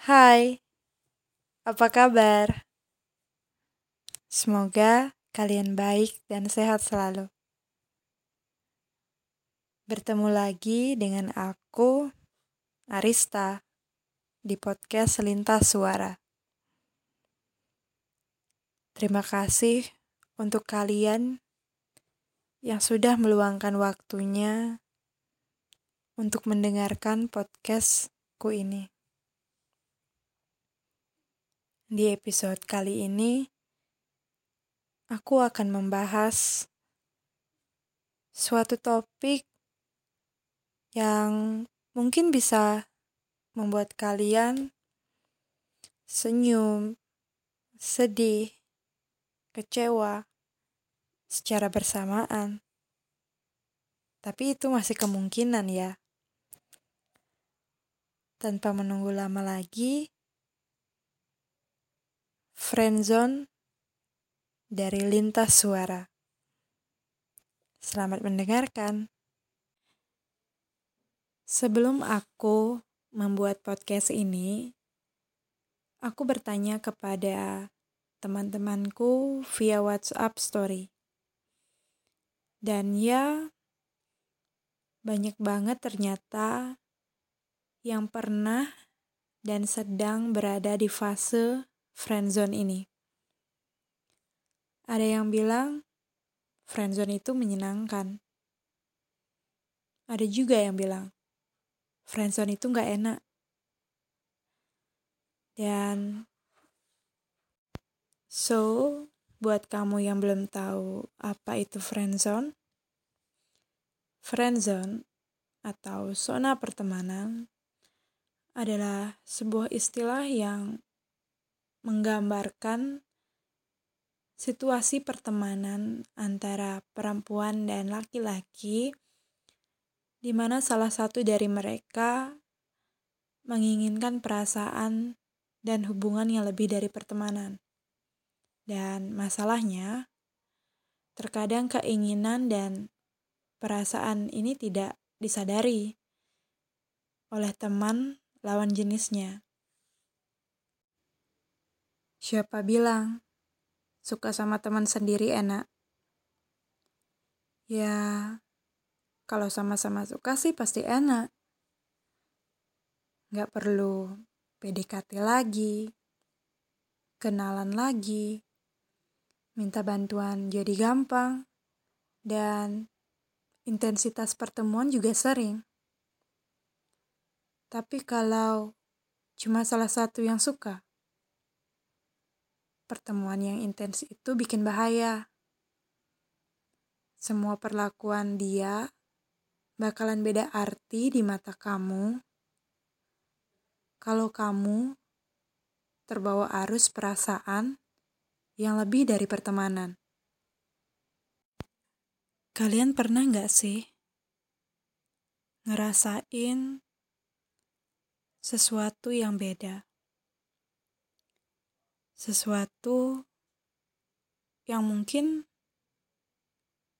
Hai, apa kabar? Semoga kalian baik dan sehat selalu. Bertemu lagi dengan aku, Arista, di podcast Selintas Suara. Terima kasih untuk kalian yang sudah meluangkan waktunya untuk mendengarkan podcastku ini. Di episode kali ini, aku akan membahas suatu topik yang mungkin bisa membuat kalian senyum, sedih, kecewa secara bersamaan. Tapi itu masih kemungkinan ya. Tanpa menunggu lama lagi, Friendzone dari Lintas Suara. Selamat mendengarkan. Sebelum aku membuat podcast ini, aku bertanya kepada teman-temanku via WhatsApp story. Dan ya, banyak banget ternyata yang pernah dan sedang berada di fase friendzone ini. Ada yang bilang friendzone itu menyenangkan. Ada juga yang bilang friendzone itu nggak enak. Dan so, buat kamu yang belum tahu apa itu friendzone, friendzone atau zona pertemanan adalah sebuah istilah yang menggambarkan situasi pertemanan antara perempuan dan laki-laki, di mana salah satu dari mereka menginginkan perasaan dan hubungan yang lebih dari pertemanan. Dan masalahnya, terkadang keinginan dan perasaan ini tidak disadari oleh teman lawan jenisnya. Siapa bilang suka sama teman sendiri enak? Ya, kalau sama-sama suka sih pasti enak. Gak perlu PDKT lagi, kenalan lagi, minta bantuan jadi gampang, dan intensitas pertemuan juga sering. Tapi kalau cuma salah satu yang suka, pertemuan yang intens itu bikin bahaya. Semua perlakuan dia bakalan beda arti di mata kamu kalau kamu terbawa arus perasaan yang lebih dari pertemanan. Kalian pernah nggak sih ngerasain sesuatu yang beda? Sesuatu yang mungkin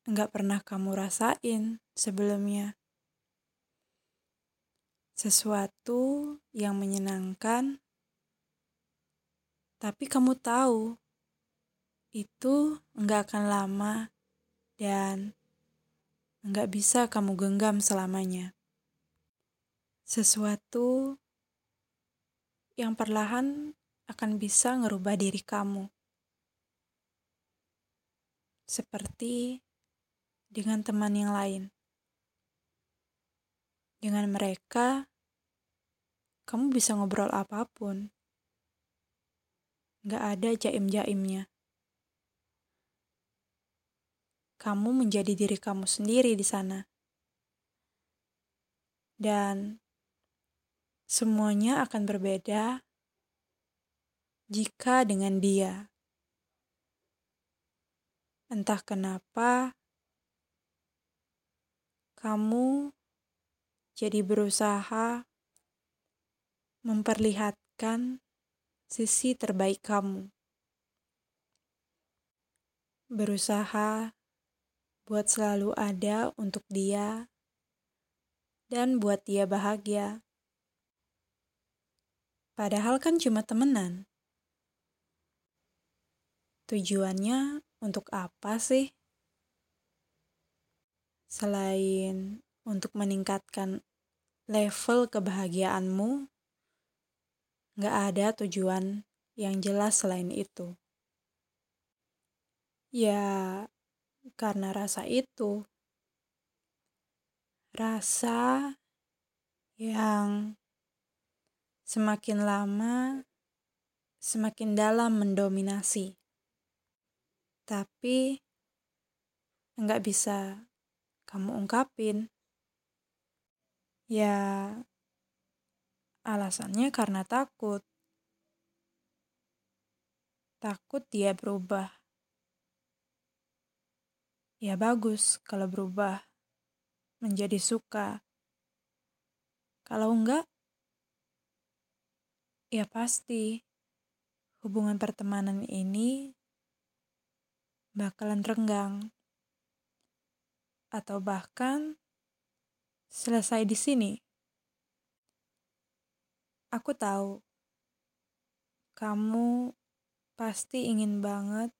nggak pernah kamu rasain sebelumnya. Sesuatu yang menyenangkan, tapi kamu tahu itu nggak akan lama dan nggak bisa kamu genggam selamanya. Sesuatu yang perlahan akan bisa ngerubah diri kamu. Seperti dengan teman yang lain. Dengan mereka, kamu bisa ngobrol apa pun. Gak ada jaim-jaimnya. Kamu menjadi diri kamu sendiri di sana. Dan semuanya akan berbeda jika dengan dia. Entah kenapa, kamu jadi berusaha memperlihatkan sisi terbaik kamu. Berusaha buat selalu ada untuk dia dan buat dia bahagia. Padahal kan cuma temenan. Tujuannya untuk apa sih? Selain untuk meningkatkan level kebahagiaanmu, gak ada tujuan yang jelas selain itu. Ya, karena rasa itu. Rasa yang semakin lama semakin dalam mendominasi. Tapi nggak bisa kamu ungkapin. Ya, alasannya karena takut. Takut dia berubah. Ya bagus kalau berubah menjadi suka. Kalau enggak, ya pasti hubungan pertemanan ini bakalan renggang atau bahkan selesai di sini. Aku tahu kamu pasti ingin banget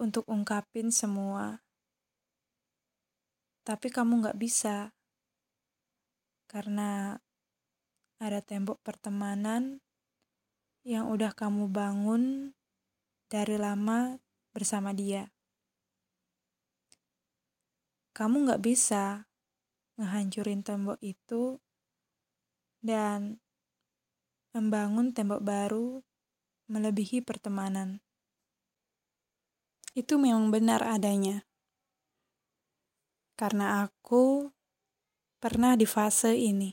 untuk ungkapin semua, tapi kamu gak bisa karena ada tembok pertemanan yang udah kamu bangun dari lama bersama dia kamu nggak bisa ngehancurin tembok itu dan membangun tembok baru melebihi pertemanan. Itu memang benar adanya. Karena aku pernah di fase ini.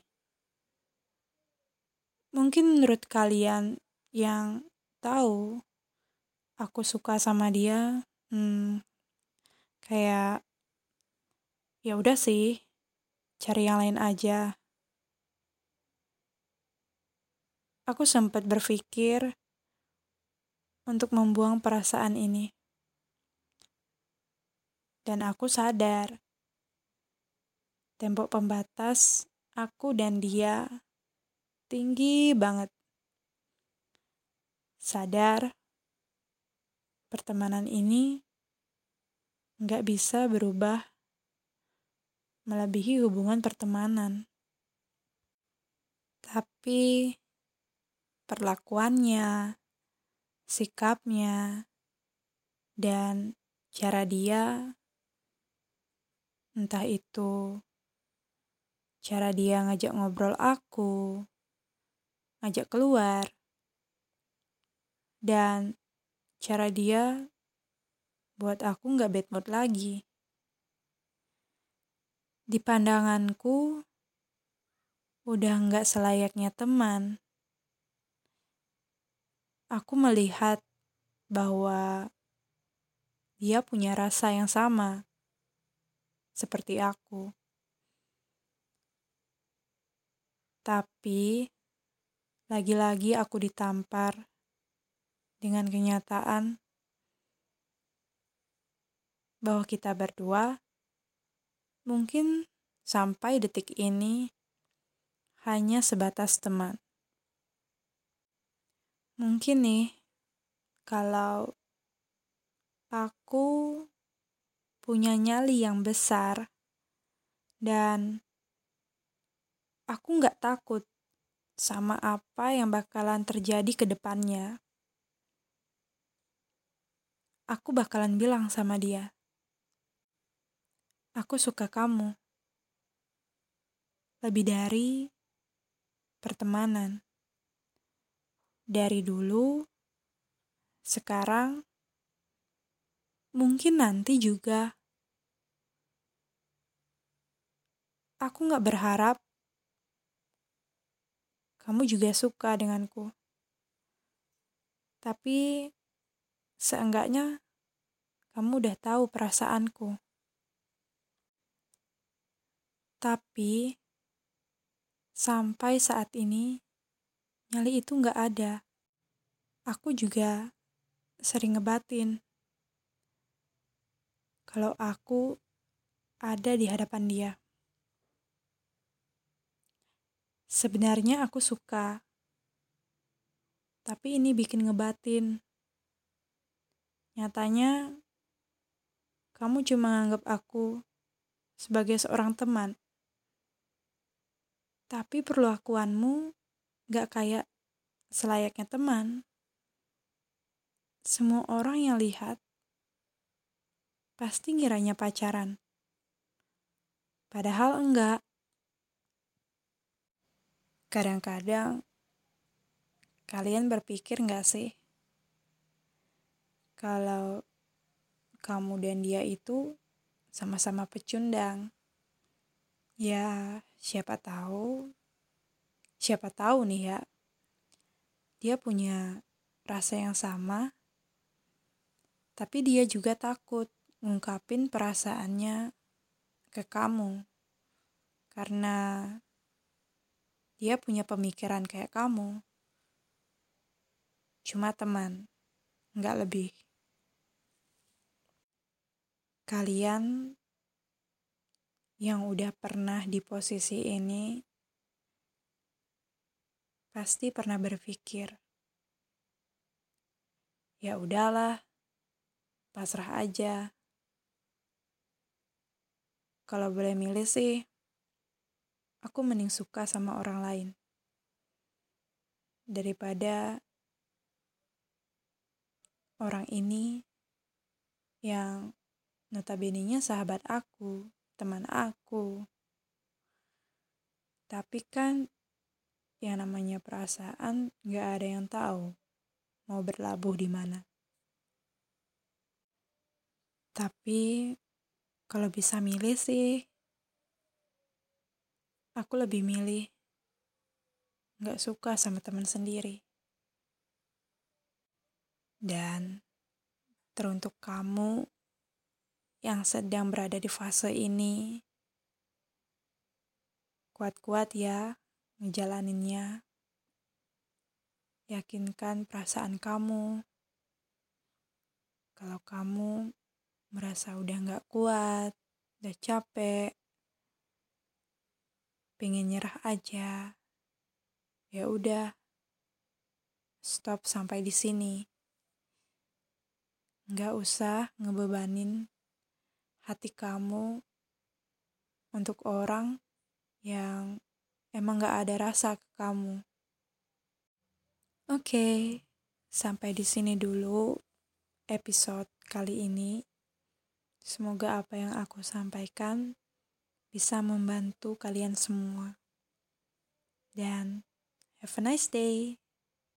Mungkin menurut kalian yang tahu aku suka sama dia, hmm, kayak ya udah sih, cari yang lain aja. Aku sempat berpikir untuk membuang perasaan ini. Dan aku sadar, tembok pembatas aku dan dia tinggi banget. Sadar, pertemanan ini nggak bisa berubah melebihi hubungan pertemanan. Tapi perlakuannya, sikapnya, dan cara dia, entah itu cara dia ngajak ngobrol aku, ngajak keluar, dan cara dia buat aku nggak bad mood lagi. Di pandanganku, udah nggak selayaknya teman. Aku melihat bahwa dia punya rasa yang sama seperti aku. Tapi lagi-lagi aku ditampar dengan kenyataan bahwa kita berdua Mungkin sampai detik ini hanya sebatas teman. Mungkin nih, kalau aku punya nyali yang besar dan aku nggak takut sama apa yang bakalan terjadi ke depannya. Aku bakalan bilang sama dia, Aku suka kamu. Lebih dari pertemanan. Dari dulu, sekarang, mungkin nanti juga. Aku gak berharap kamu juga suka denganku. Tapi seenggaknya kamu udah tahu perasaanku. Tapi sampai saat ini nyali itu nggak ada. Aku juga sering ngebatin kalau aku ada di hadapan dia. Sebenarnya aku suka, tapi ini bikin ngebatin. Nyatanya, kamu cuma anggap aku sebagai seorang teman. Tapi perlakuanmu gak kayak selayaknya teman. Semua orang yang lihat pasti ngiranya pacaran. Padahal enggak. Kadang-kadang kalian berpikir enggak sih? Kalau kamu dan dia itu sama-sama pecundang. Ya, siapa tahu. Siapa tahu nih ya. Dia punya rasa yang sama. Tapi dia juga takut ngungkapin perasaannya ke kamu. Karena dia punya pemikiran kayak kamu. Cuma teman, nggak lebih. Kalian yang udah pernah di posisi ini pasti pernah berpikir, ya udahlah, pasrah aja. Kalau boleh milih sih, aku mending suka sama orang lain daripada orang ini yang notabene-nya sahabat aku, teman aku. Tapi kan yang namanya perasaan gak ada yang tahu mau berlabuh di mana. Tapi kalau bisa milih sih, aku lebih milih gak suka sama teman sendiri. Dan teruntuk kamu yang sedang berada di fase ini, kuat-kuat ya ngejalaninnya. Yakinkan perasaan kamu. Kalau kamu merasa udah gak kuat, udah capek, pengen nyerah aja. Ya udah. Stop sampai di sini. Nggak usah ngebebanin hati kamu untuk orang yang emang nggak ada rasa ke kamu. Oke, okay, sampai di sini dulu episode kali ini. Semoga apa yang aku sampaikan bisa membantu kalian semua. Dan have a nice day.